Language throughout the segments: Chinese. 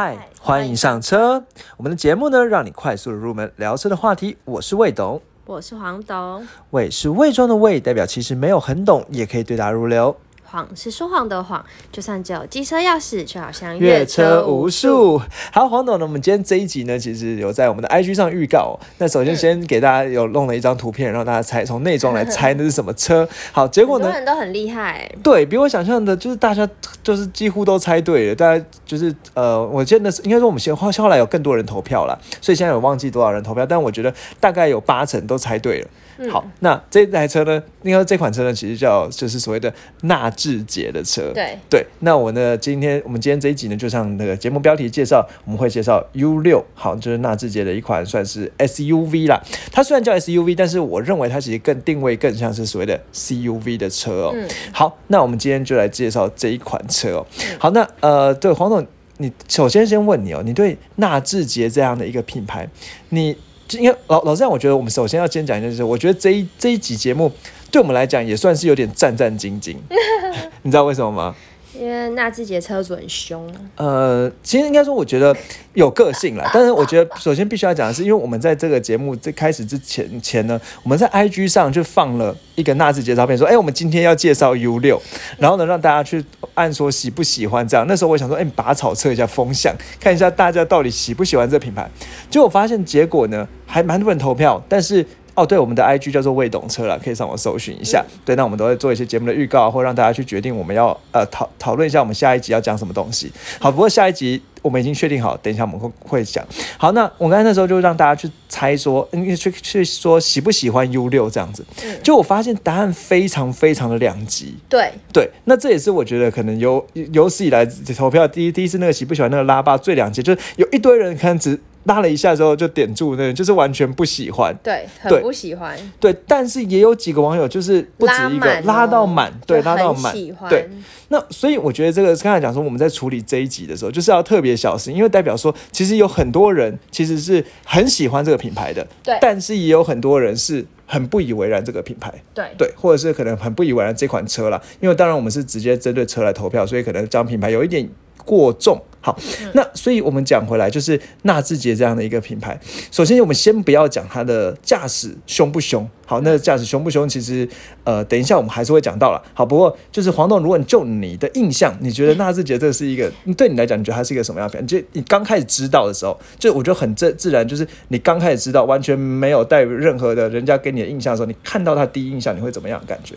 嗨，欢迎上车！我们的节目呢，让你快速的入门聊车的话题。我是魏董，我是黄董，魏是魏庄的魏，代表其实没有很懂，也可以对答如流。谎是说谎的谎，就算只有机车钥匙，却好像阅车无数。好，黄董呢？我们今天这一集呢，其实有在我们的 IG 上预告。那首先先给大家有弄了一张图片，让大家猜，从内装来猜那是什么车。好，结果呢？很多人都很厉害，对比我想象的，就是大家就是几乎都猜对了。大家就是呃，我记得是应该说我们先后后来有更多人投票了，所以现在有忘记多少人投票，但我觉得大概有八成都猜对了。好，那这台车呢？应该这款车呢，其实叫就是所谓的纳智捷的车。对对，那我呢，今天我们今天这一集呢，就像那个节目标题介绍，我们会介绍 U 六，好，就是纳智捷的一款算是 SUV 啦。它虽然叫 SUV，但是我认为它其实更定位更像是所谓的 CUV 的车哦。好，那我们今天就来介绍这一款车哦。好，那呃，对黄总，你首先先问你哦，你对纳智捷这样的一个品牌，你。就因为老老实讲，我觉得我们首先要先讲一件事，我觉得这一这一集节目对我们来讲也算是有点战战兢兢，你知道为什么吗？因为纳智捷车主很凶。呃，其实应该说，我觉得有个性啦。但是我觉得，首先必须要讲的是，因为我们在这个节目最开始之前前呢，我们在 IG 上就放了一个纳智捷照片，说，哎，我们今天要介绍 U 六，然后呢，让大家去按说喜不喜欢这样。那时候我想说，哎，拔草测一下风向，看一下大家到底喜不喜欢这品牌。结果发现结果呢，还蛮多人投票，但是。哦，对，我们的 IG 叫做未懂车了，可以上网搜寻一下。对，那我们都会做一些节目的预告，或让大家去决定我们要呃讨讨论一下我们下一集要讲什么东西。好，不过下一集我们已经确定好，等一下我们会会讲。好，那我刚才那时候就让大家去猜说，嗯，去去说喜不喜欢 U 六这样子。就我发现答案非常非常的两极。对对，那这也是我觉得可能有有史以来投票第一第一次那个喜不喜欢那个拉巴最两极，就是有一堆人可能只。拉了一下之后就点住，那就是完全不喜欢，对，很不喜欢，对。但是也有几个网友就是不止一个拉到满，对，拉到满，对。那所以我觉得这个刚才讲说我们在处理这一集的时候，就是要特别小心，因为代表说其实有很多人其实是很喜欢这个品牌的，对。但是也有很多人是很不以为然这个品牌，对，对，或者是可能很不以为然这款车啦。因为当然我们是直接针对车来投票，所以可能这品牌有一点。过重，好，那所以我们讲回来，就是纳智捷这样的一个品牌。首先，我们先不要讲它的驾驶凶不凶，好，那驾驶凶不凶，其实呃，等一下我们还是会讲到了。好，不过就是黄董，如果你就你的印象，你觉得纳智捷这是一个对你来讲，你觉得它是一个什么样的品牌？就你刚开始知道的时候，就我觉得很自自然，就是你刚开始知道，完全没有带任何的人家给你的印象的时候，你看到它第一印象，你会怎么样感觉？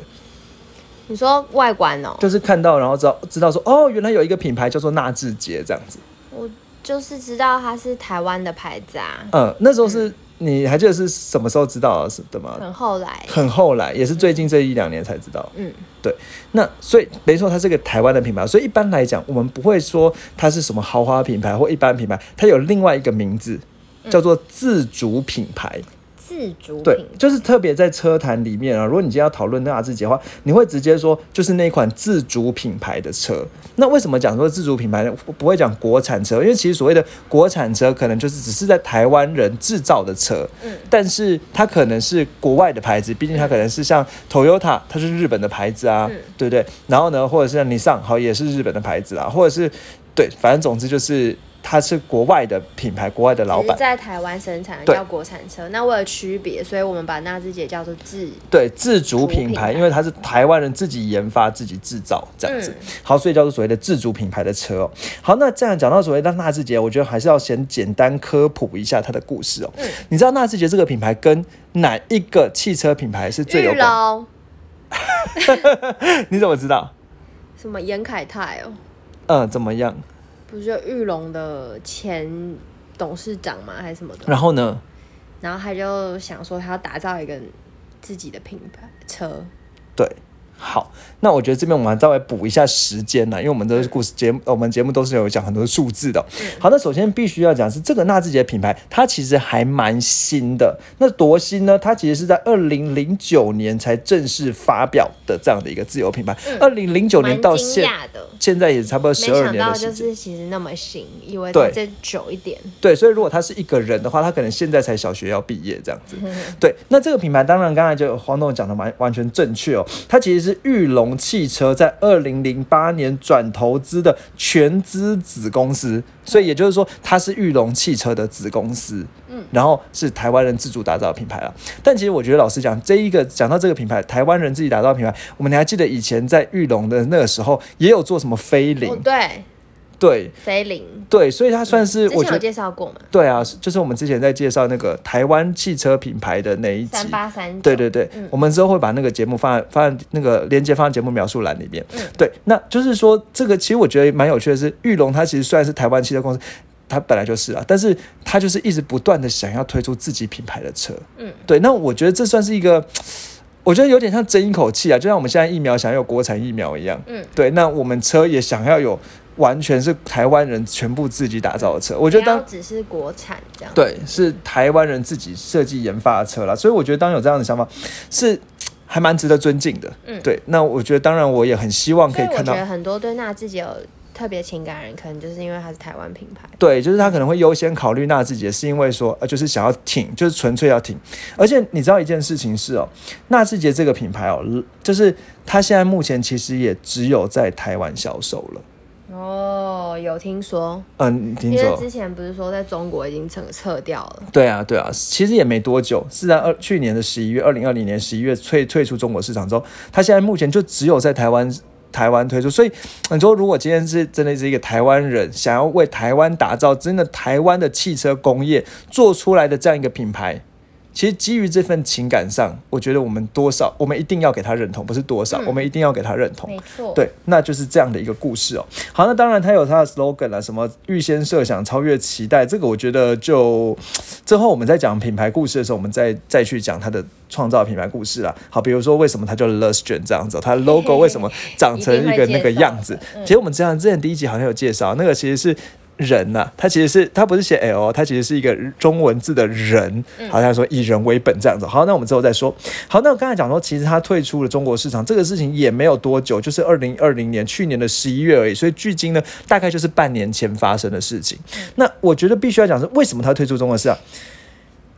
你说外观哦，就是看到然后知道知道说哦，原来有一个品牌叫做纳智捷这样子。我就是知道它是台湾的牌子啊。嗯，那时候是你还记得是什么时候知道的吗？很后来，很后来，也是最近这一两年才知道。嗯，对。那所以没错，它是个台湾的品牌，所以一般来讲，我们不会说它是什么豪华品牌或一般品牌，它有另外一个名字叫做自主品牌。自主对，就是特别在车坛里面啊。如果你今天要讨论纳智捷的话，你会直接说就是那款自主品牌的车。那为什么讲说自主品牌呢？不会讲国产车，因为其实所谓的国产车，可能就是只是在台湾人制造的车。嗯，但是它可能是国外的牌子，毕竟它可能是像 Toyota，它是日本的牌子啊，对不对？然后呢，或者是像你上好也是日本的牌子啊，或者是对，反正总之就是。它是国外的品牌，国外的老板在台湾生产叫国产车。那为了区别，所以我们把纳智捷叫做自对自主品牌，因为它是台湾人自己研发、自己制造这样子。好，所以叫做所谓的自主品牌的车哦。好，那这样讲到所谓的纳智捷，我觉得还是要先简单科普一下它的故事哦。嗯，你知道纳智捷这个品牌跟哪一个汽车品牌是最有关？你怎么知道？什么严凯泰哦？嗯，怎么样？不是玉龙的前董事长吗？还是什么的？然后呢？然后他就想说，他要打造一个自己的品牌车。对。好，那我觉得这边我们稍微补一下时间呢，因为我们的故事节目，我们节目都是有讲很多数字的。好，那首先必须要讲是这个纳智捷品牌，它其实还蛮新的。那多新呢？它其实是在二零零九年才正式发表的这样的一个自由品牌。二零零九年到现现在也差不多十二年的时间，就是其实那么新，以为再久一点。对，所以如果他是一个人的话，他可能现在才小学要毕业这样子。对，那这个品牌当然刚才就黄总讲的完完全正确哦，它其实是。是玉龙汽车在二零零八年转投资的全资子公司，所以也就是说它是玉龙汽车的子公司。嗯，然后是台湾人自主打造的品牌了。但其实我觉得老实讲，这一个讲到这个品牌，台湾人自己打造的品牌，我们还记得以前在玉龙的那个时候也有做什么飞哦，对，对菲林，对，所以它算是之前有我觉得。介绍过嘛，对啊，就是我们之前在介绍那个台湾汽车品牌的那一集三，八三，对对对，嗯我们之后会把那个节目放在放在那个链接放在节目描述栏里面。嗯对，那就是说这个其实我觉得蛮有趣的是，玉龙它其实虽然是台湾汽车公司。它本来就是啊，但是它就是一直不断的想要推出自己品牌的车，嗯，对。那我觉得这算是一个，我觉得有点像争一口气啊，就像我们现在疫苗想要有国产疫苗一样，嗯，对。那我们车也想要有完全是台湾人全部自己打造的车，我我觉得当只是国产这样，对，是台湾人自己设计研发的车啦，所以我觉得当有这样的想法是还蛮值得尊敬的。嗯。对，那我觉得当然我也很希望可以看到我觉得，很多对那自己有特别情感人，可能就是因为它是台湾品牌，对，就是他可能会优先考虑纳智捷，是因为说呃，就是想要挺，就是纯粹要挺。而且你知道一件事情是哦，纳智捷这个品牌哦，就是它现在目前其实也只有在台湾销售了。哦，有听说，嗯，你听因为说？之前不是说在中国已经撤撤掉了，对啊，对啊，其实也没多久，是在二去年的十一月，二零二零年十一月退退出中国市场之后，它现在目前就只有在台湾台湾推出。所以你说，如果今天是真的是一个台湾人想要为台湾打造真的台湾的汽车工业做出来的这样一个品牌。其实基于这份情感上，我觉得我们多少，我们一定要给他认同，不是多少，嗯我们一定要给他认同。没错，对，那就是这样的一个故事哦。好，那当然它有它的 slogan 啊，什么预先设想、超越期待，这个我觉得就之后我们在讲品牌故事的时候，我们再再去讲它的创造品牌故事啦。好，比如说为什么它叫 Lustgen 这样子哦，它的 logo 为什么长成一个 那个样子？其实我们之前之前第一集好像有介绍，那个其实是。人呐、他其实是他不是写 L，他其实是一个中文字的人，好像说以人为本这样子。好，那我们之后再说。好，那我刚才讲说，其实他退出了中国市场，这个事情也没有多久，就是二零二零年去年的十一月而已。所以距今呢，大概就是半年前发生的事情。那我觉得必须要讲是为什么他退出中国市场？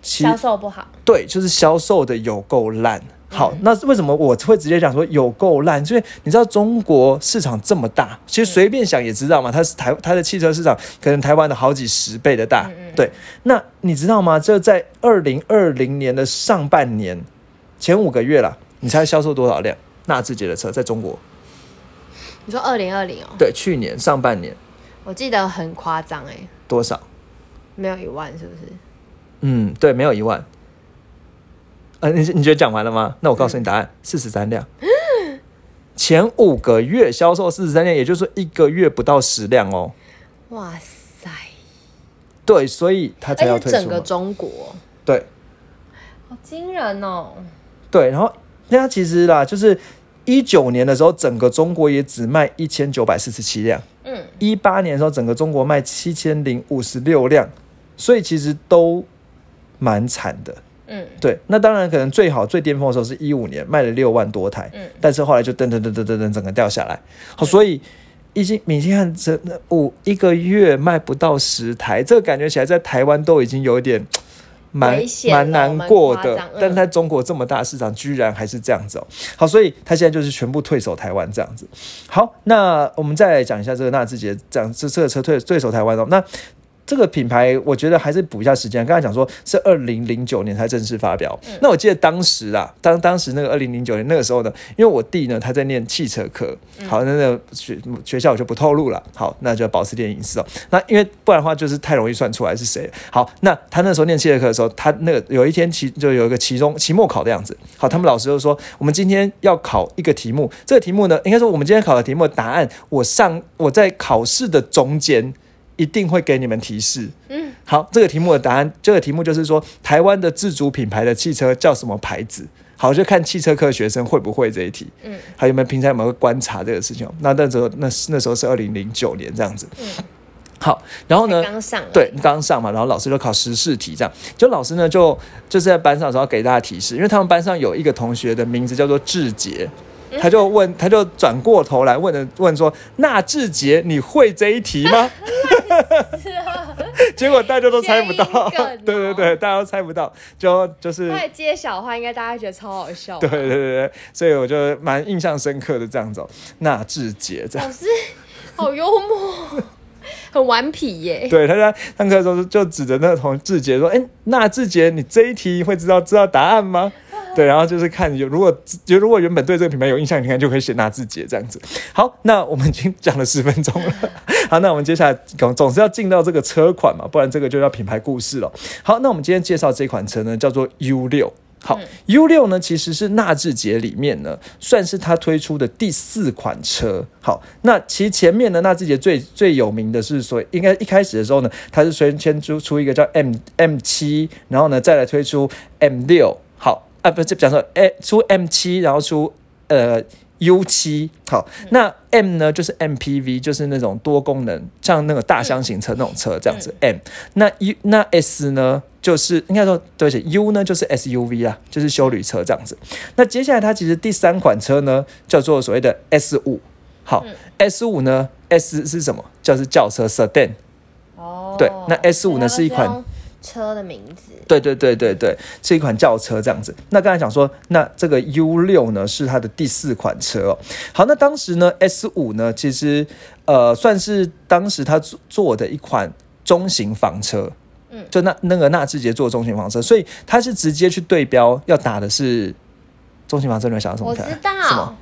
销售不好，对，就是销售的有够烂。好，那为什么我会直接讲说有够烂？因为你知道中国市场这么大，其实随便想也知道嘛，它是台它的汽车市场可能台湾的好几十倍的大。对，那你知道吗？这在二零二零年的上半年前五个月了，你猜销售多少辆纳智捷的车在中国？你说二零二零哦，对，去年上半年我记得很夸张哎，多少？没有一万是不是？嗯，对，没有一万。呃，你你觉得讲完了吗？那我告诉你答案，四十三辆。前五个月销售四十三辆，也就是说一个月不到十辆哦。哇塞！对，所以他才要而且整个退出。中国，对好惊人哦！对，然后那其实啦，就是一九年的时候，整个中国也只卖一千九百四十七辆。嗯，一八年的时候，整个中国卖七千零五十六辆，所以其实都蛮惨的。嗯，对，那当然可能最好最巅峰的时候是一五年卖了六万多台，嗯但是后来就噔噔噔噔噔噔整个掉下来。好，所以已经你看这五一个月卖不到十台，这个感觉起来在台湾都已经有点。蛮蛮难过的但是在中国这么大的市场，居然还是这样子哦。好，所以他现在就是全部退守台湾这样子。好，那我们再来讲一下这个纳智捷，这样这这个车退退守台湾哦。那这个品牌，我觉得还是补一下时间。刚才讲说是二零零九年才正式发表，那我记得当时啊，当当时那个二零零九年那个时候呢，因为我弟呢他在念汽车科，好，那个学学校我就不透露了，好，那就保持点隐私哦。那因为不然的话就是太容易算出来是谁。好，那他那时候念汽车科的时候，他那个有一天期就有一个期中期末考的样子，好，他们老师就说我们今天要考一个题目，这个题目呢，应该说我们今天考的题目的答案，我上我在考试的中间。一定会给你们提示。嗯，好，这个题目的答案，这个题目就是说，台湾的自主品牌的汽车叫什么牌子？好，就看汽车科学生会不会这一题。嗯，还有没有平常有没有观察这个事情哦？那那时候那那时候是二零零九年这样子。嗯，好，然后呢？刚上对，刚上嘛，然后老师就考时事题，这样，就老师呢就就是在班上的时候给大家提示，因为他们班上有一个同学的名字叫做志杰，他就问，他就转过头来问的问说：“那志杰，你会这一题吗？” 结果大家都猜不到对对对，大家都猜不到，就就是后来揭晓的话，应该大家觉得超好笑。对对对对，所以我就蛮印象深刻的这样子、哦。纳智捷这样，老师好幽默，很顽皮耶。对，他在上课的时候就指着那个同志杰说：“哎，纳智杰，你这一题会知道知道答案吗？”对，然后就是看有如果就如果原本对这个品牌有印象，你看就可以写纳智捷这样子。好，那我们已经讲了十分钟了。好，那我们接下来总总是要进到这个车款嘛，不然这个就叫品牌故事了。好，那我们今天介绍这款车呢，叫做 U 六。好、u 六呢其实是纳智捷里面呢，算是它推出的第四款车。好，那其实前面呢，纳智捷最最有名的是说，应该一开始的时候呢，它是先先出出一个叫 M M 七，然后呢再来推出 M 六。好啊，不是讲说，哎，出 M 七，然后出呃 U 七。好，那 M 呢就是 MPV，就是那种多功能，像那个大箱型车那种车这样子。M 那 U 那 S 呢？就是应该说，对不起，U 呢就是 SUV 啊，就是修旅车这样子。那接下来它其实第三款车呢，叫做所谓的 S 五。好、s 五呢，S 是什么？就是轿车 sedan。哦对那 S 五呢是一款车的名字。对对对对对，是一款轿车这样子。那刚才讲说，那这个 U 六呢是它的第四款车哦。好，那当时呢 S 五呢，其实呃算是当时他做做的一款中型房车。嗯就那那个纳智捷做中型房车，所以他是直接去对标，要打的是中型房车，你们想到什么我知牌？什么道。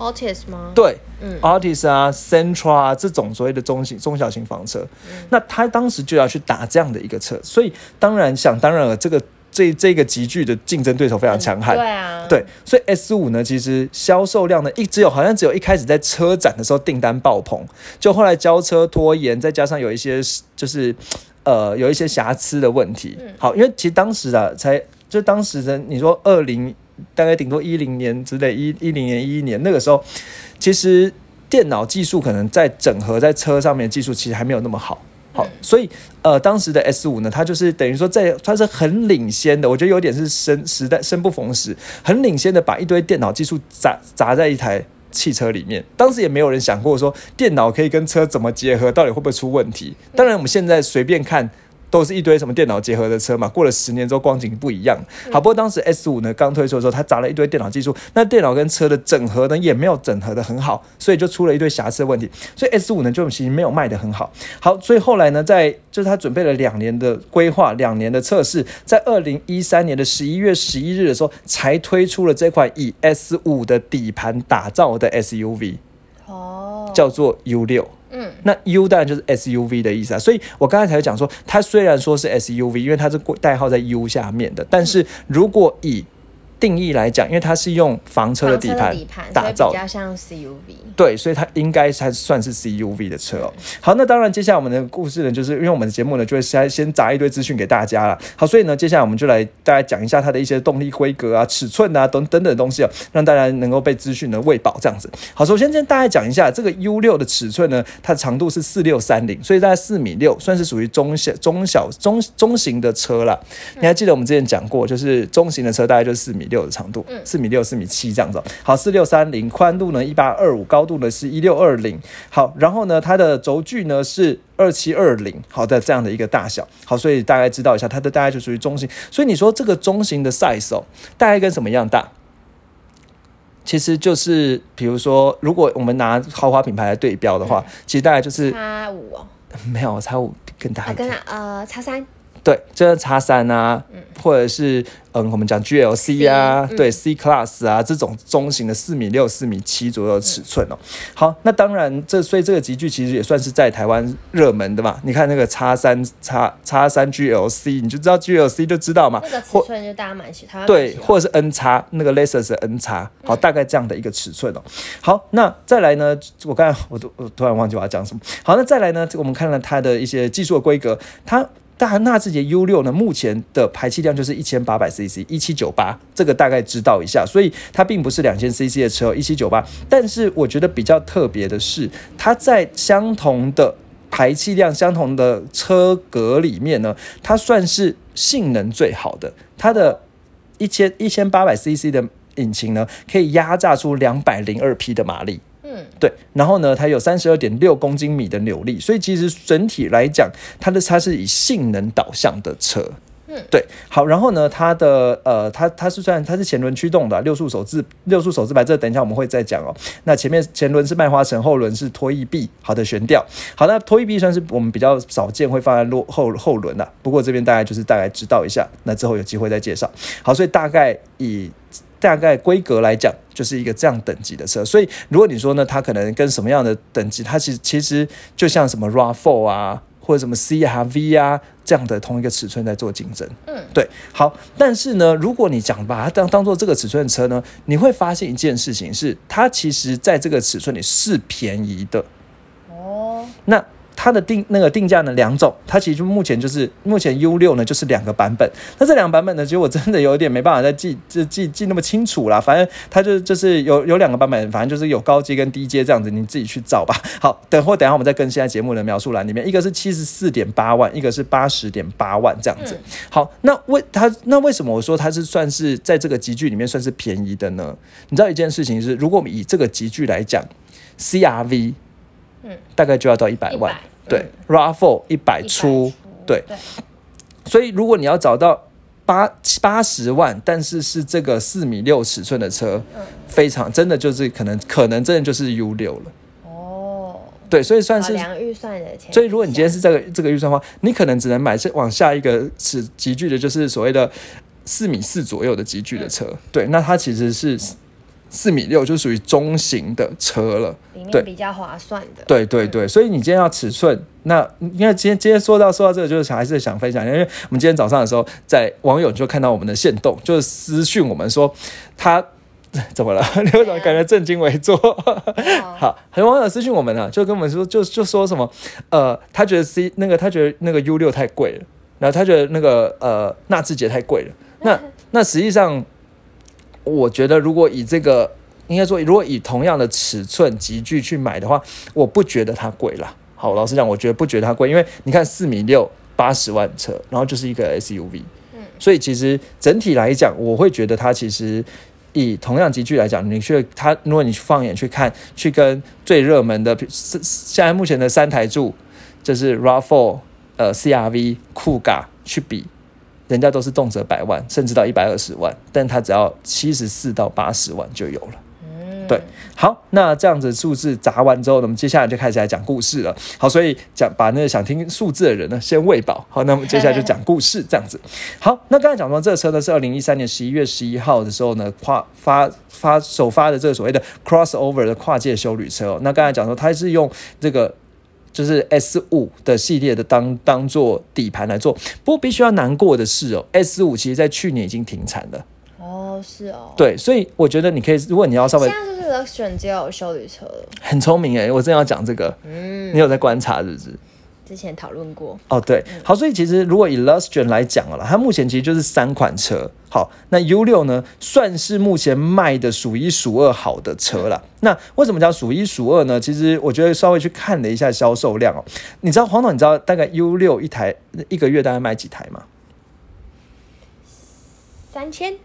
Altis 吗？对，嗯 Artis 啊、Centra 啊这种所谓的中型、中小型房车，那他当时就要去打这样的一个车，所以当然想当然了，这个这这个集聚的竞争对手非常强悍。对啊，对，所以 S 五呢，其实销售量呢，一只有好像只有一开始在车展的时候订单爆棚，就后来交车拖延，再加上有一些就是呃有一些瑕疵的问题。好，因为其实当时啊，才就当时的你说二零大概顶多一零年之类，一一零年一一年那个时候，其实电脑技术可能在整合在车上面技术其实还没有那么好。好，所以呃，当时的 S 五呢，它就是等于说在它是很领先的，我觉得有点是生时代生不逢时，很领先的把一堆电脑技术砸砸在一台汽车里面。当时也没有人想过说电脑可以跟车怎么结合，到底会不会出问题。当然，我们现在随便看。都是一堆什么电脑结合的车嘛，过了十年之后光景不一样。好，不过当时 S 五呢刚推出的时候，它砸了一堆电脑技术，那电脑跟车的整合呢也没有整合的很好，所以就出了一堆瑕疵问题。所以 S 五呢就其实没有卖的很好。好，所以后来呢，在就是他准备了两年的规划，两年的测试，在二零一三年的十一月十一日的时候，才推出了这款以 S 五的底盘打造的 SUV，哦，叫做 U 六。嗯。那 U 当然就是 SUV 的意思啊，所以我刚才才讲说，它虽然说是 SUV，因为它是代号在 U 下面的，但是如果以定义来讲，因为它是用房车的底盘打造比较像 CUV。对，所以它应该才算是 CUV 的车哦。好，那当然，接下来我们的故事呢，就是因为我们的节目呢，就会先先砸一堆资讯给大家了。好，所以呢，接下来我们就来大家讲一下它的一些动力规格啊、尺寸啊等等等的东西哦，让大家能够被资讯呢喂饱这样子。好，首先先大家讲一下这个 U 六的尺寸呢，它的长度是四六三零，所以大概四米六，算是属于中小、中小、中中型的车了。你还记得我们之前讲过，就是中型的车大概就是四米六的长度，四米六、四米七这样子哦。好，四六三零，宽度呢一八二五，高度呢是一六二零。好，然后呢，它的轴距呢是二七二零，好的这样的一个大小。好，所以大概知道一下，它的大概就属于中型。所以你说这个中型的 size 哦，大概跟什么一样大？其实就是，比如说，如果我们拿豪华品牌来对标的话，其实大概就是叉五哦，没有叉五更大啊跟一点。它呃叉三，对，就是叉三啊，或者是嗯，我们讲 GLC 啊，C，嗯对 C Class 啊这种中型的四米六、四米七左右的尺寸哦。好，那当然这所以这个集具其实也算是在台湾热门的嘛。你看那个叉三叉叉三 GLC，你就知道 GLC 就知道嘛那，个尺或寸就大家蛮喜欢，对，或者是 N 叉那个 Lexus 的 N 叉，好，大概这样的一个尺寸哦。好，那再来呢，我刚才我都我突然忘记我要讲什么。好，那再来呢，我们看了它的一些技术的规格，它。大纳智捷 U 六呢，目前的排气量就是一千八百 CC，一七九八，这个大概知道一下，所以它并不是两千 CC 的车，一七九八。但是我觉得比较特别的是，它在相同的排气量、相同的车格里面呢，它算是性能最好的，它的一千一千八百 CC 的引擎呢，可以压榨出两百零二匹的马力。嗯，嗯，对，然后呢，它有三十二点六公斤米的扭力，所以其实整体来讲，它的它是以性能导向的车。嗯对，好，然后呢，它的呃，它它是虽然它是前轮驱动的啊六速手自六速手自排，这等一下我们会再讲哦。那前面前轮是麦花臣，后轮是拖曳臂，好的悬吊。好，那拖曳臂算是我们比较少见会放在落后后轮的、不过这边大概就是大概知道一下，那之后有机会再介绍。好，所以大概以大概规格来讲，就是一个这样等级的车。所以如果你说呢，它可能跟什么样的等级，它其实其实就像什么 RAV4 啊，或者什么 CRV 啊这样的同一个尺寸在做竞争。嗯，对，好，但是呢，如果你讲把它当当做这个尺寸的车呢，你会发现一件事情是，它其实在这个尺寸里是便宜的。哦，那它的定那个定价呢两种，它其实目前就是目前 U 六呢就是两个版本。那这两个版本呢，其实我真的有点没办法再记 记记记那么清楚啦。反正它就就是有有两个版本，反正就是有高阶跟低阶这样子，你自己去找吧。好，等会等一下我们再更新在节目的描述栏里面，一个是七十四点八万，一个是八十点八万这样子。嗯好，那为它那为什么我说它是算是在这个集聚里面算是便宜的呢？你知道一件事情是，如果我们以这个集聚来讲，CRV 嗯，大概就要到一百万。100对 r a f o 一百出，对，所以如果你要找到八八十万，但是是这个四米六尺寸的车，嗯，非常真的就是可能可能真的就是 U 六了，哦，对，所以算是。预算的钱，所以，如果你今天是这个这个预算的话，你可能只能买这往下一个尺集聚的，就是所谓的四米四左右的集聚的车。对，那它其实是四米六，就属于中型的车了。里对面比较划算的，对对对，所以你今天要尺寸，那因为今天今天说到说到这个，就是想还是想分享，因为我们今天早上的时候，在网友就看到我们的线动，就是私讯我们说他 怎么了？刘总感觉正襟危坐。哦 好，很多网友私讯我们啊，就跟我们说，就就说什么，呃，他觉得 C 那个他觉得那个 U 六太贵了，然后他觉得那个呃纳智捷太贵了。那那实际上，我觉得如果以这个应该说，如果以同样的尺寸集聚去买的话，我不觉得它贵啦。好，老实讲，我觉得不觉得它贵，因为你看四米六八十万车，然后就是一个 SUV，嗯所以其实整体来讲，我会觉得它其实以同样集聚来讲，你去它，如果你放眼去看，去跟最热门的，现在目前的三台柱，就是 RAV4、呃 CRV、酷嘎去比，人家都是动辄百万，甚至到一百二十万，但他只要七十四到八十万就有了。嗯，对，好，那这样子数字砸完之后呢，我们接下来就开始来讲故事了。好，所以讲把那个想听数字的人呢先喂饱。好，那我们接下来就讲故事这样子。好，那刚才讲到这个车呢是二零一三年十一月十一号的时候呢跨发发首发的这个所谓的 crossover 的跨界修旅车、哦。那刚才讲说它是用这个。就是 S 五的系列的当当做底盘来做，不过必须要难过的是哦，S 五其实在去年已经停产了，哦，是哦，对，所以我觉得你可以，如果你要稍微现在就是 Luxury 只有修理车了？很聪明诶，我正要讲这个，嗯，你有在观察是不是？之前讨论过，哦，对，好，所以其实如果以 Lustron 来讲了，它目前其实就是三款车。好，那 U 六呢，算是目前卖的数一数二好的车了。那为什么叫数一数二呢？其实我觉得稍微去看了一下销售量哦，你知道黄总，你知道大概 U 六一台一个月大概卖几台吗？三千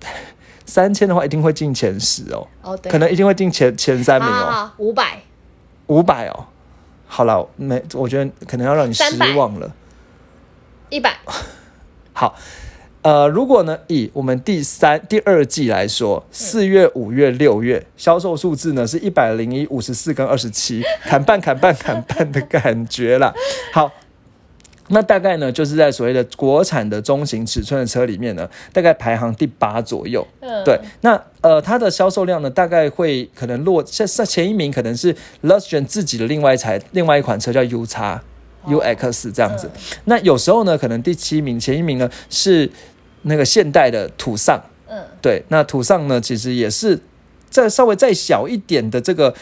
三千的话，一定会进前十哦，哦，对，可能一定会进前前三名哦，五百五百哦。好了，没，我觉得可能要让你失望了。一百，好，呃，如果呢，以我们第三、第二季来说，四月、五月、六月销售数字呢是一百零一、五十四跟二十七，砍半、砍半、砍半的感觉啦。好。那大概呢，就是在所谓的国产的中型尺寸的车里面呢，大概排行第八左右。嗯，对，那呃，它的销售量呢，大概会可能落像像前一名可能是 Lustron 自己的另外一台另外一款车叫 U 叉、UX 这样子。那有时候呢，可能第七名前一名呢是那个现代的途尚。嗯，对，那途尚呢，其实也是再稍微再小一点的这个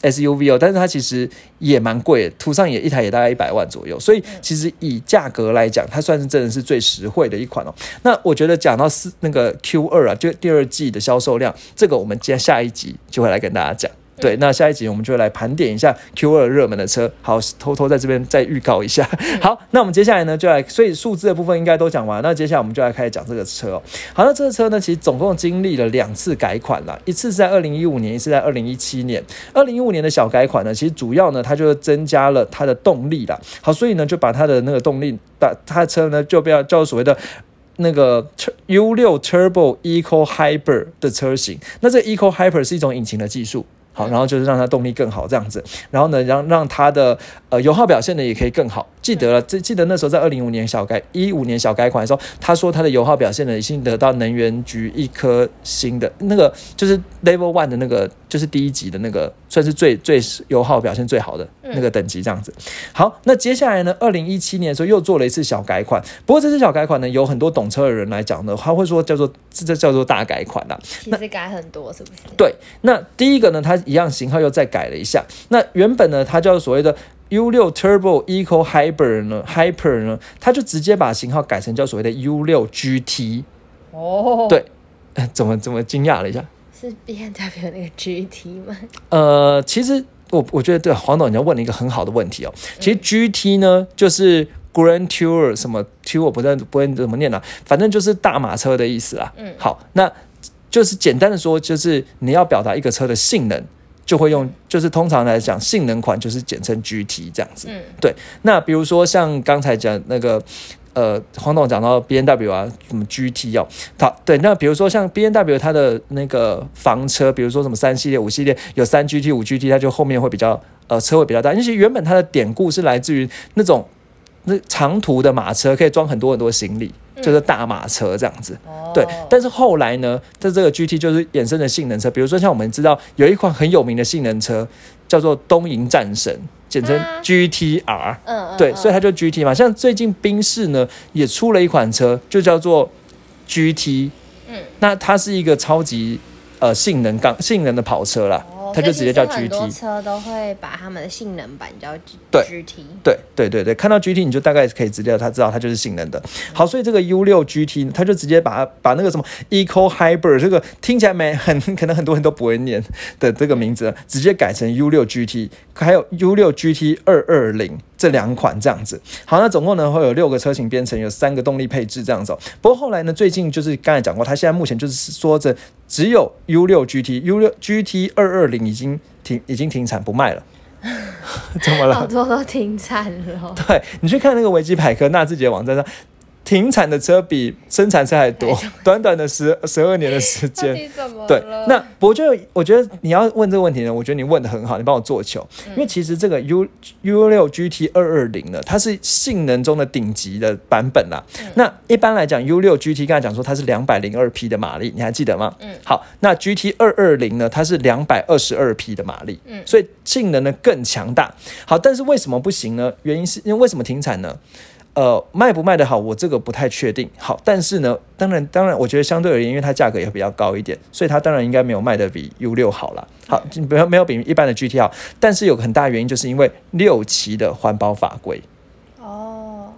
SUV 哦，但是它其实也蛮贵的，途上也一台也大概一百万左右，所以其实以价格来讲，它算是真的是最实惠的一款哦。那我觉得讲到四那个 Q 二啊，就第二季的销售量，这个我们接下一集就会来跟大家讲。对，那下一集我们就来盘点一下 Q 二热门的车。好，偷偷在这边再预告一下。好，那我们接下来呢就来，所以数字的部分应该都讲完。那接下来我们就来开始讲这个车哦。好，那这个车呢，其实总共经历了两次改款了，一次是在二零一五年，一次在二零一七年。二零一五年的小改款呢，其实主要呢，它就增加了它的动力啦。好，所以呢，就把它的那个动力，把它的车呢就不要叫所谓的。那个 U 六 Turbo Eco Hyper 的车型，那这 Eco Hyper 是一种引擎的技术，好，然后就是让它动力更好这样子，然后呢，让让它的呃油耗表现呢也可以更好。记得了，这记得那时候在二零五年小改一五年小改款的时候，他说他的油耗表现呢已经得到能源局一颗星的那个就是 Level One 的那个就是第一级的那个算是最最油耗表现最好的那个等级这样子。好，那接下来呢，二零一七年的时候又做了一次小改款，不过这次小改款呢，有很多懂车的人来讲呢，他会说叫做这叫做大改款啦。其实改很多是不是？对，那第一个呢，它一样型号又再改了一下，那原本呢，它叫所谓的。U 六 Turbo Eco Hyper 呢，Hyper 呢，它就直接把型号改成叫所谓的 U 六 GT。哦，对，怎么怎么惊讶了一下？是 B M W 那个 GT 吗？呃，其实我我觉得对黄董，你要问了一个很好的问题哦。其实 GT 呢，就是 Grand Tour 什么 Tour，我不知道不会怎么念了，反正就是大马车的意思啊。嗯，好，那就是简单的说，就是你要表达一个车的性能。就会用，就是通常来讲，性能款就是简称 GT 这样子。嗯，对。那比如说像刚才讲那个，呃，黄董讲到 B N W 啊，什么 GT 哦，好，对。那比如说像 B N W 它的那个房车，比如说什么三系列、五系列，有三 GT、五 GT，它就后面会比较，呃，车会比较大。因为原本它的典故是来自于那种那长途的马车，可以装很多很多行李。就是大马车这样子，对。但是后来呢，在这个 GT 就是衍生的性能车，比如说像我们知道有一款很有名的性能车叫做东瀛战神，简称 GTR。嗯对，所以它就 GT 嘛。像最近宾士呢也出了一款车，就叫做 GT。嗯。那它是一个超级呃性能杠性能的跑车啦。它就直接叫 GT，很多车都会把他们的性能版叫 GT。对对对对，看到 GT 你就大概可以直接它知道它就是性能的。好，所以这个 U 六 GT 它就直接把它把那个什么 Eco Hybrid 这个听起来没很可能很多人都不会念的这个名字，直接改成 U 六 GT，还有 U 六 GT 二二零。这两款这样子，好，那总共呢会有六个车型编成，有三个动力配置这样子。不过后来呢，最近就是刚才讲过，它现在目前就是说着只有 U 六 GT，U 六 GT 二二零已经停，已经停产不卖了。怎么了？好多都停产了。对你去看那个维基百科纳智捷网站上。停产的车比生产车还多，短短的十十二年的时间，对，那我就我觉得你要问这个问题呢，我觉得你问的很好，你帮我做球，因为其实这个 U U 六 GT 二二零呢，它是性能中的顶级的版本啦。那一般来讲，U 六 GT 刚才讲说它是两百零二匹的马力，你还记得吗？嗯，好，那 GT 二二零呢，它是两百二十二匹的马力，嗯，所以性能呢更强大。好，但是为什么不行呢？原因是因为为什么停产呢？呃，卖不卖得好，我这个不太确定。好，但是呢，当然，当然，我觉得相对而言，因为它价格也比较高一点，所以它当然应该没有卖的比 U 六好了。好，没有没有比一般的 GT 好，但是有个很大原因，就是因为六期的环保法规。哦，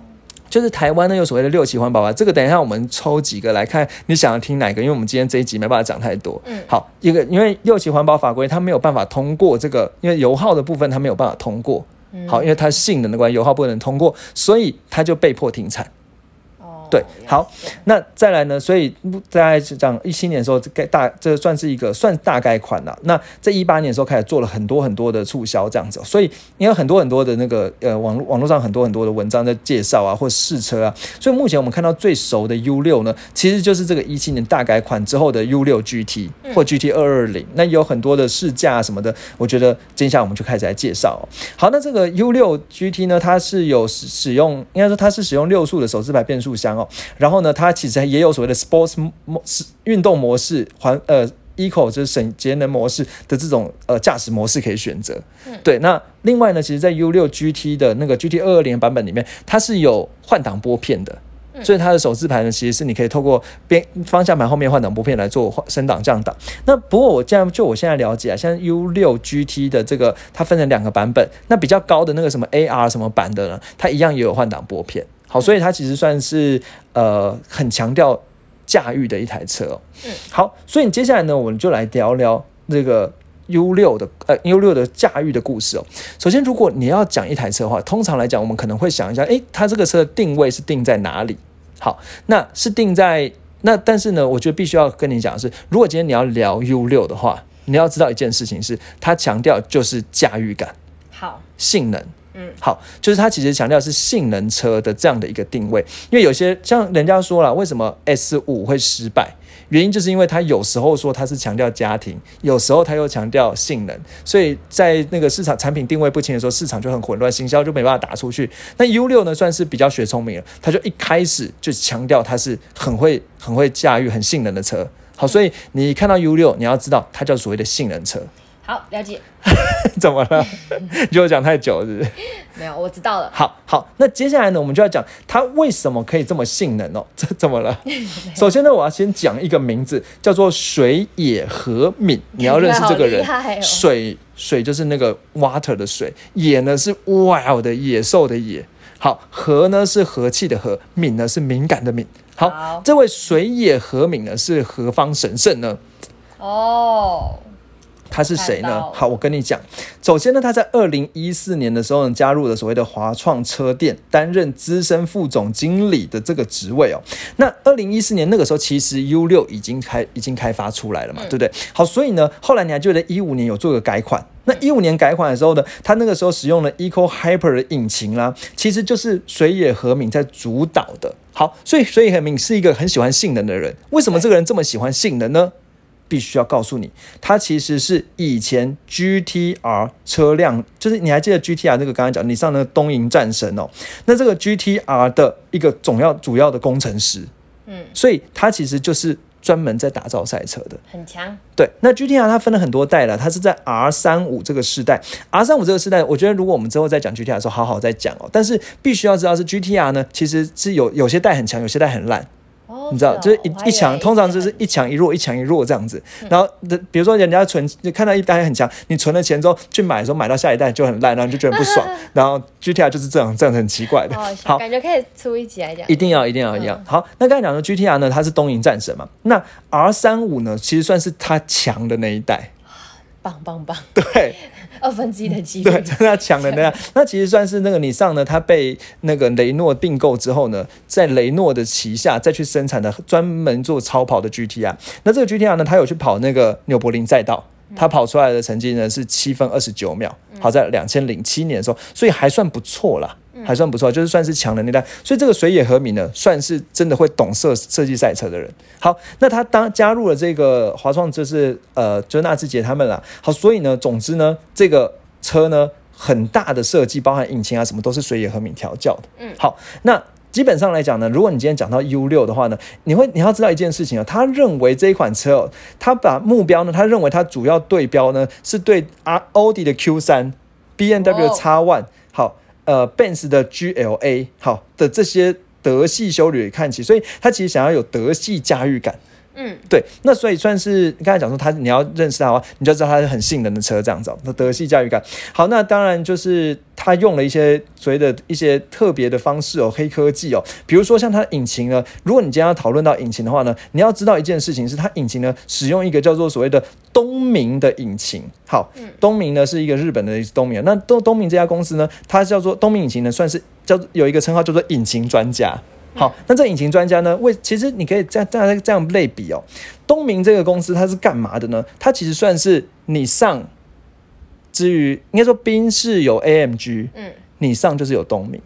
就是台湾呢有所谓的六期环保法，这个等一下我们抽几个来看，你想要听哪个？因为我们今天这一集没办法讲太多。嗯，好，一个因为六期环保法规它没有办法通过这个，因为油耗的部分它没有办法通过。好，因为它性能的关系，油耗不能通过，所以它就被迫停产。对，好，那再来呢？所以大概是这样一七年的时候，这大这算是一个算大概款了。那在一八年的时候开始做了很多很多的促销，这样子。所以你有很多很多的那个呃网络网络上很多很多的文章在介绍啊，或试车啊。所以目前我们看到最熟的 U 六呢，其实就是这个一七年大改款之后的 U 六 GT 或 GT 二二零。那有很多的试驾什么的，我觉得接下来我们就开始来介绍。好，那这个 U 六 GT 呢，它是有使使用，应该说它是使用六速的手自排变速箱。然后呢，它其实也有所谓的 sports 模式、运动模式、环呃 eco 就是省节能模式的这种呃驾驶模式可以选择。对，那另外呢，其实，在 U 六 GT 的那个 GT 二二零版本里面，它是有换挡拨片的，所以它的手自排呢，其实是你可以透过边方向盘后面换挡拨片来做升档降档。那不过我这样就我现在了解啊，像 U 六 GT 的这个它分成两个版本，那比较高的那个什么 AR 什么版的呢，它一样也有换挡拨片。好，所以它其实算是呃很强调驾驭的一台车哦。嗯，好，所以你接下来呢，我们就来聊聊这个 U 六的呃 U 六的驾驭的故事哦。首先，如果你要讲一台车的话，通常来讲，我们可能会想一下，诶，它这个车的定位是定在哪里？好，那是定在那，但是呢，我觉得必须要跟你讲的是，如果今天你要聊 U 六的话，你要知道一件事情是，它强调就是驾驭感、好，性能。嗯，好，就是它其实强调是性能车的这样的一个定位，因为有些像人家说了，为什么 S 五会失败？原因就是因为它有时候说它是强调家庭，有时候它又强调性能，所以在那个市场产品定位不清的时候，市场就很混乱，行销就没办法打出去。那 U 六呢，算是比较学聪明了，它就一开始就强调它是很会、很会驾驭、很性能的车。好，所以你看到 U 六，你要知道它叫所谓的性能车。好，了解。怎么了？你觉得我讲太久了是不是？没有，我知道了。好好，那接下来呢，我们就要讲它为什么可以这么性能哦？这怎么了？首先呢，我要先讲一个名字，叫做水野和敏。你要认识这个人。水水就是那个 water 的水，野呢是 wild 的野兽的野。好，和呢是和气的和，敏呢是敏感的敏。好，好这位水野和敏呢是何方神圣呢？哦，他是谁呢好，我跟你讲，首先呢，他在二零一四年的时候呢，加入了所谓的华创车店，担任资深副总经理的这个职位哦。那二零一四年那个时候，其实 U 六已经开已经开发出来了嘛，对不对？好，所以呢，后来你还记得一五年有做个改款。那一五年改款的时候呢，他那个时候使用了 Eco Hyper 的引擎啦，其实就是水野和敏在主导的。好，所以水野和敏是一个很喜欢性能的人。为什么这个人这么喜欢性能呢？必须要告诉你，它其实是以前 GTR 车辆，就是你还记得 GTR 那个刚才讲你上那个东瀛战神哦，那这个 GTR 的一个总要主要的工程师，嗯，所以他其实就是专门在打造赛车的。很强。对，那 GTR 它分了很多代了，它是在 R 三五这个世代，R 三五这个世代，我觉得如果我们之后再讲 GTR 的时候，好好再讲哦。但是必须要知道是 GTR 呢，其实是有有些代很强，有些代很烂。哦，你知道，就是一一强，通常就是一一强一弱，一强一弱这样子。然后，比如说人家存，你看到一代很强，你存了钱之后去买的时候，买到下一代就很烂，然后你就觉得不爽。然后 GTR 就是这样，这样很奇怪的。好好，感觉可以出一集来讲一。定要，一定要一样。好，那刚才讲的 GTR 呢，它是东瀛战神嘛。那 R 三五呢，其实算是它强的那一代。棒棒棒，对，二分之一的几率对，。真的他强的那样。那其实算是那个你上呢，他被那个雷诺并购之后呢，在雷诺的旗下再去生产的专门做超跑的 GTR。那这个 GTR 呢，它有去跑那个纽柏林赛道。它跑出来的成绩呢是七分二十九秒，好在两千零七年的时候，所以还算不错啦，还算不错，就是算是强的那代。所以这个水野和敏呢，算是真的会懂设设计赛车的人。好，那他当加入了这个华创，就是呃，就是纳智捷他们啦。好，所以呢，总之呢，这个车呢，很大的设计，包含引擎啊什么，都是水野和敏调教的。嗯好，那。基本上来讲呢，如果你今天讲到 U 六的话呢，你会你要知道一件事情啊，他认为这一款车哦，他把目标呢，他认为他主要对标呢是对啊奥迪的 Q 三、B N W 哦 X One 好，呃，Benz 的 G L A 好的这些德系修旅看齐，所以他其实想要有德系驾驭感。嗯，对，那所以算是刚才讲说他你要认识他的话，你就知道他是很性能的车这样子、哦，那德系驾驭感。好，那当然就是他用了一些所谓的一些特别的方式哦，黑科技哦，比如说像它的引擎呢，如果你今天要讨论到引擎的话呢，你要知道一件事情是它引擎呢使用一个叫做所谓的东明的引擎。好，东明呢是一个日本的东明，那东东明这家公司呢，它叫做东明引擎呢，算是叫做有一个称号叫做引擎专家。好，那这引擎专家呢？为其实你可以这样这样这样类比哦。东明这个公司它是干嘛的呢？它其实算是你上之于应该说宾士有 AMG，嗯，你上就是有东明，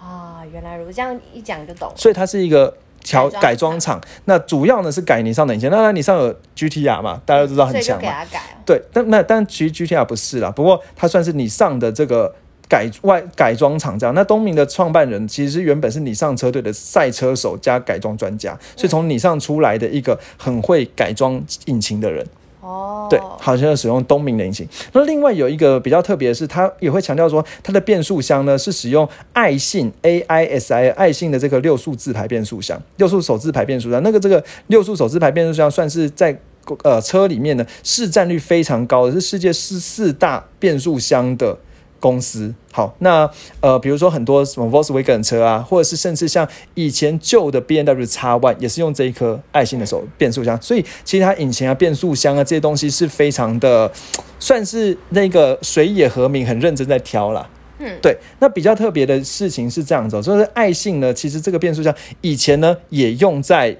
啊，原来如此，这样一讲就懂了。所以它是一个调改装厂。那主要呢是改你上的引擎，那那你上有 GTR 嘛，大家都知道很强嘛。给他改哦。对，但那但其实 GTR 不是啦，不过它算是你上的这个改外改装厂这样。那东明的创办人其实原本是你上车队的赛车手加改装专家，所以从你上出来的一个很会改装引擎的人。哦，对，好像使用东明的引擎。那另外有一个比较特别的是，它也会强调说，它的变速箱呢是使用爱信 A I S I 爱信的这个六速自排变速箱，六速手自排变速箱。那个这个六速手自排变速箱算是在呃车里面呢市占率非常高的，是世界四四大变速箱的。公司。好，那呃，比如说很多什么 Volkswagen 车啊，或者是甚至像以前旧的 B N W X One 也是用这一颗爱信的手变速箱，所以其实它引擎啊、变速箱啊这些东西是非常的，算是那个水野和明很认真在挑啦。嗯，对，那比较特别的事情是这样子、哦，就是爱信呢，其实这个变速箱以前呢也用在，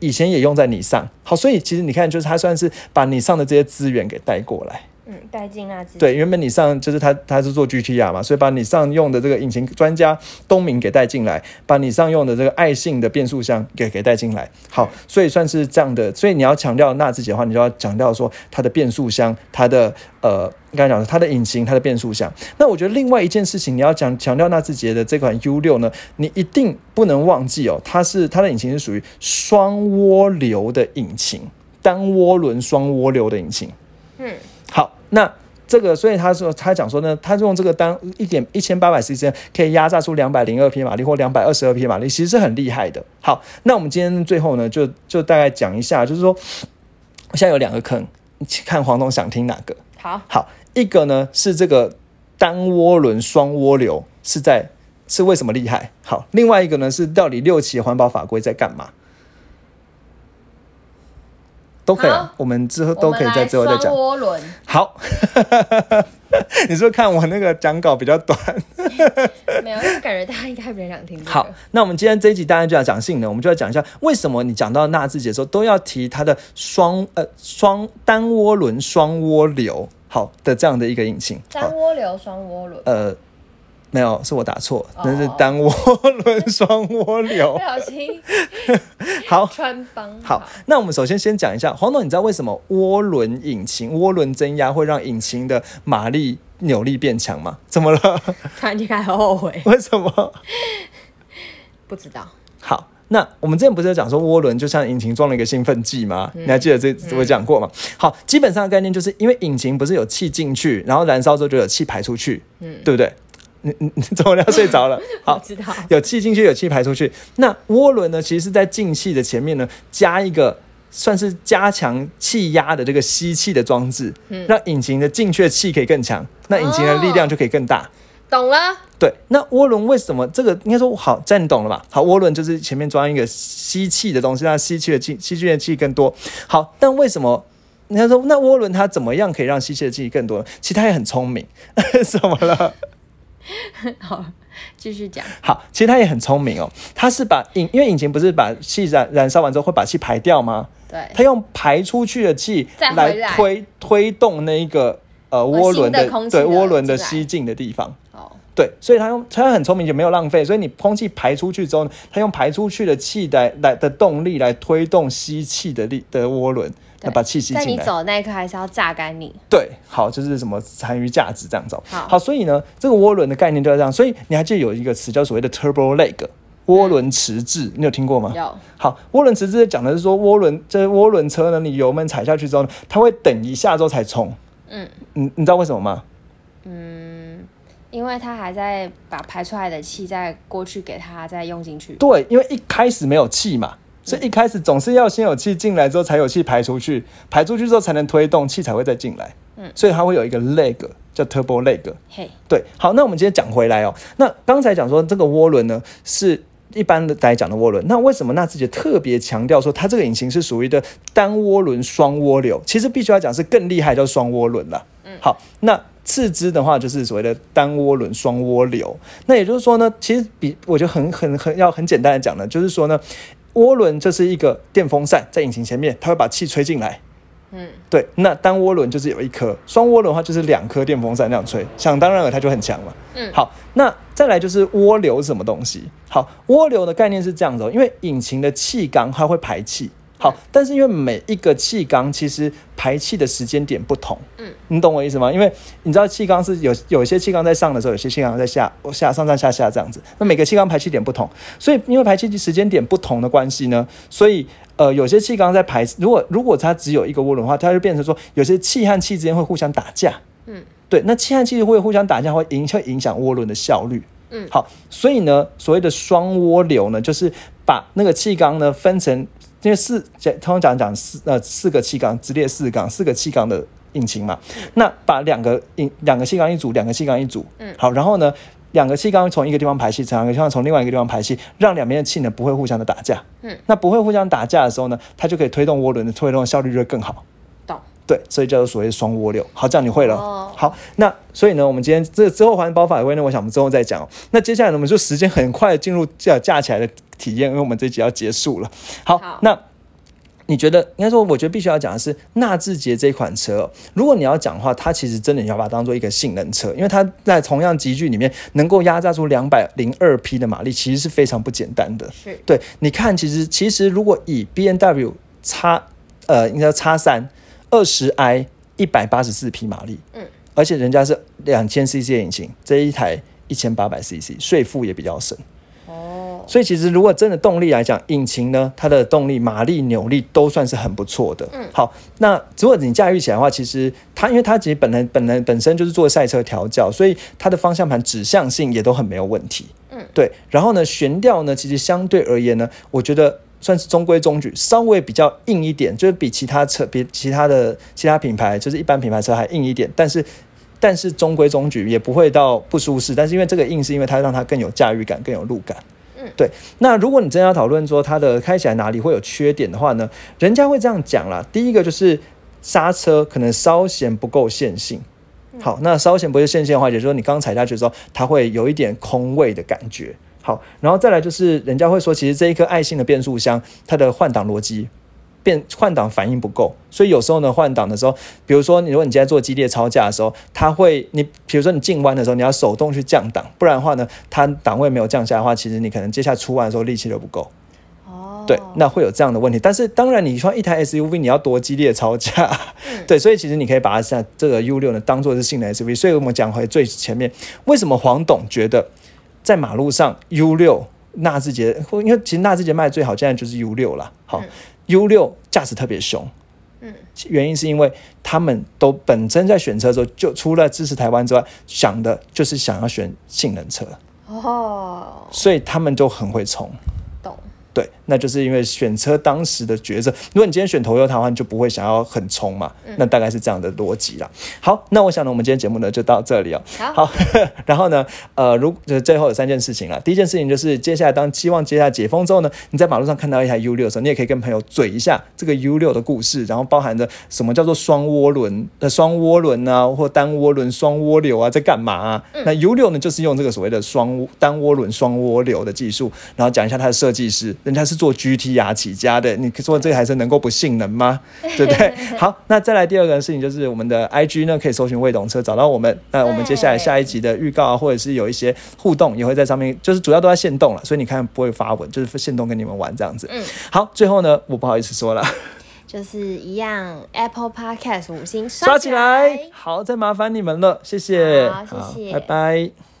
以前也用在你上，好，所以其实你看，就是它算是把你上的这些资源给带过来。嗯，带进那自己。对，原本你上就是他他是做 GTR 嘛，所以把你上用的这个引擎专家东明给带进来，把你上用的这个爱信的变速箱给给带进来。好，所以算是这样的。所以你要强调纳智捷的话，你就要强调说它的变速箱，它的呃，刚才讲的它的引擎，它的变速箱。那我觉得另外一件事情，你要讲强调纳智捷的这款 U 六呢，你一定不能忘记哦，它是它的引擎是属于双涡流的引擎，单涡轮双涡流的引擎。嗯，好，那这个，所以他说他讲说呢，他用这个单一点一千八百 CC 可以压榨出两百零二匹马力或两百二十二匹马力，其实是很厉害的。好，那我们今天最后呢，就就大概讲一下，就是说，现在有两个坑，看黄总想听哪个？好，好，一个呢是这个单涡轮双涡流是在是为什么厉害？好，另外一个呢是到底六期环保法规在干嘛？都可以啊，我们之后都可以在之后再讲。好，你说看我那个讲稿比较短。没有，感觉大家应该比较想听这个。好，那我们今天这一集当然就要讲性能，我们就要讲一下为什么你讲到纳智捷的时候都要提它的双呃双单涡轮双涡流好的这样的一个引擎。单好，涡流、双涡轮，呃，没有，是我打错，哦那是单涡轮双涡流 不。小心 好。穿帮。好，那我们首先先讲一下，黄总，你知道为什么涡轮引擎、涡轮增压会让引擎的马力扭力变强吗？怎么了？突然就开始后悔，为什么？不知道。好，那我们之前不是有讲说涡轮就像引擎装了一个兴奋剂吗？你还记得这我讲过吗？好，基本上的概念就是因为引擎不是有气进去，然后燃烧之后就有气排出去，嗯，对不对？你你你怎么要睡着了？好，知道。有气进去，有气排出去。那涡轮呢，其实是在进气的前面呢，加一个算是加强气压的这个吸气的装置，让引擎的进去的气可以更强，那引擎的力量就可以更大。懂了。对，那涡轮为什么这个应该说好？这样你懂了吧？好，涡轮就是前面装一个吸气的东西，让它吸气的气吸气的气更多。好，但为什么？人家说那涡轮它怎么样可以让吸气的气更多呢？其实它也很聪明，怎么了？好，继续讲。好，其实他也很聪明哦，他是把引，因为引擎不是把气燃燃烧完之后会把气排掉吗？对，他用排出去的气来来推推动那一个呃涡轮的对涡轮的吸进的地方。哦，对，所以他用他很聪明，就没有浪费。所以你空气排出去之后呢，它用排出去的气来来的动力来推动吸气的力的涡轮，对来把气吸在你。走的那一刻，还是要榨干你。对，好，就是什么残余价值这样走。好所以呢，这个涡轮的概念就是这样。所以你还记得有一个词叫所谓的 turbo leg 涡轮迟滞，你有听过吗？有，好，涡轮迟滞讲的是说涡轮这涡轮车呢，你油门踩下去之后呢，它会等一下之后才冲。嗯，你你知道为什么吗？嗯因为它还在把排出来的气再过去给它再用进去。对，因为一开始没有气嘛，所以一开始总是要先有气进来之后才有气排出去，排出去之后才能推动气才会再进来。嗯，所以它会有一个 leg 叫 turbo leg。嘿，对，好，那我们今天讲回来哦。那刚才讲说这个涡轮呢是一般的来讲的涡轮，那为什么纳智捷特别强调说它这个引擎是属于的单涡轮双涡流？其实必须要讲是更厉害，叫双涡轮了。嗯，好，那次之的话就是所谓的单涡轮双涡流。那也就是说呢，其实比我觉得很很很要很简单的讲呢，就是说呢，涡轮就是一个电风扇在引擎前面，它会把气吹进来。嗯，对，那单涡轮就是有一颗，双涡轮的话就是两颗电风扇那样吹，想当然了，它就很强了。嗯好，那再来就是涡流是什么东西？好，涡流的概念是这样子、哦，因为引擎的气缸它会排气。好，但是因为每一个气缸其实排气的时间点不同，嗯，你懂我意思吗？因为你知道气缸是有有一些气缸在上的时候，有些气缸在下下上上下下这样子，那每个气缸排气点不同，所以因为排气时间点不同的关系呢，所以呃有些气缸在排，如果如果它只有一个涡轮的话，它就变成说有些气和气之间会互相打架，嗯，对，那气和气会互相打架，会影会影响涡轮的效率。嗯。好，所以呢，所谓的双涡流呢，就是把那个气缸呢分成，因为四通常讲讲四呃四个气缸，直列四缸，四个气缸的引擎嘛，那把两个引两个气缸一组，两个气缸一组，嗯，好，然后呢，两个气缸从一个地方排气，两个气缸从另外一个地方排气，让两边的气呢不会互相的打架，嗯，那不会互相打架的时候呢，它就可以推动涡轮的推动效率就会更好。对，所以叫做所谓双涡流。好，这样你会了。好，那所以呢，我们今天这之后环保法规呢，我想我们之后再讲。那接下来呢，我们就时间很快进入架架起来的体验，因为我们这集要结束了。好，那你觉得应该说，我觉得必须要讲的是纳智捷这款车。如果你要讲的话，它其实真的你要把它当做一个性能车，因为它在同样集距里面能够压榨出两百零二匹的马力，其实是非常不简单的。是对，你看，其实其实如果以 B N W 叉呃，应该叉三。二十 i 一百八十四匹马力，嗯，而且人家是两千 cc 的引擎，这一台一千八百 cc，税负也比较省，哦，所以其实如果真的动力来讲，引擎呢，它的动力、马力、扭力都算是很不错的，嗯，好，那如果你驾驭起来的话，其实它因为它其实本来本来本身就是做赛车调教，所以它的方向盘指向性也都很没有问题，嗯，对，然后呢，悬吊呢，其实相对而言呢，我觉得。算是中规中矩，稍微比较硬一点，就是比其他车、比其他的其他品牌，就是一般品牌车还硬一点。但是，但是中规中矩，也不会到不舒适。但是因为这个硬，是因为它让它更有驾驭感，更有路感。嗯，对。那如果你真要讨论说它的开起来哪里会有缺点的话呢？人家会这样讲啦。第一个就是刹车可能稍显不够线性。好，那稍显不够线性的话，也就是说你刚踩下去的时候，它会有一点空位的感觉。好，然后再来就是人家会说，其实这一颗爱信的变速箱，它的换挡逻辑变换挡反应不够，所以有时候呢换挡的时候，比如说你如果你今天做激烈超驾的时候，它会你比如说你进弯的时候，你要手动去降档，不然的话呢，它档位没有降下的话，其实你可能接下来出弯的时候力气就不够。哦，对，那会有这样的问题。但是当然，你说一台 SUV 你要多激烈超驾，对，所以其实你可以把它像这个 U 六呢当做是性能 SUV。所以我们讲回最前面，为什么黄董觉得？在马路上，U 六纳智捷，因为其实纳智捷卖的最好，现在就是 U 六了。好，U 六驾驶特别凶，嗯，原因是因为他们都本身在选车的时候，就除了支持台湾之外，想的就是想要选性能车。哦，所以他们就很会冲。对，那就是因为选车当时的抉择。如果你今天选头优的话，就不会想要很冲嘛。那大概是这样的逻辑啦。好，那我想呢，我们今天节目呢就到这里哦。好，然后呢，呃，如就是最后有三件事情了。第一件事情就是接下来当希望接下来解封之后呢，你在马路上看到一台 U 六的时候，你也可以跟朋友嘴一下这个 U 六的故事，然后包含着什么叫做双涡轮的双涡轮啊，或单涡轮双涡流啊，在干嘛啊？那 U 六呢，就是用这个所谓的双单涡轮双涡流的技术，然后讲一下它的设计师。人家是做 GT R 起家的，你说这台车能够不性能吗？对不对？好，那再来第二个事情就是我们的 IG 呢，可以搜寻未懂车找到我们。那我们接下来下一集的预告啊，或者是有一些互动，也会在上面，就是主要都在线动了，所以你看不会发文，就是线动跟你们玩这样子。嗯，好，最后呢，我不好意思说了，就是一样 Apple Podcast 五星刷起来，好，再麻烦你们了，谢谢，好，谢谢，拜拜。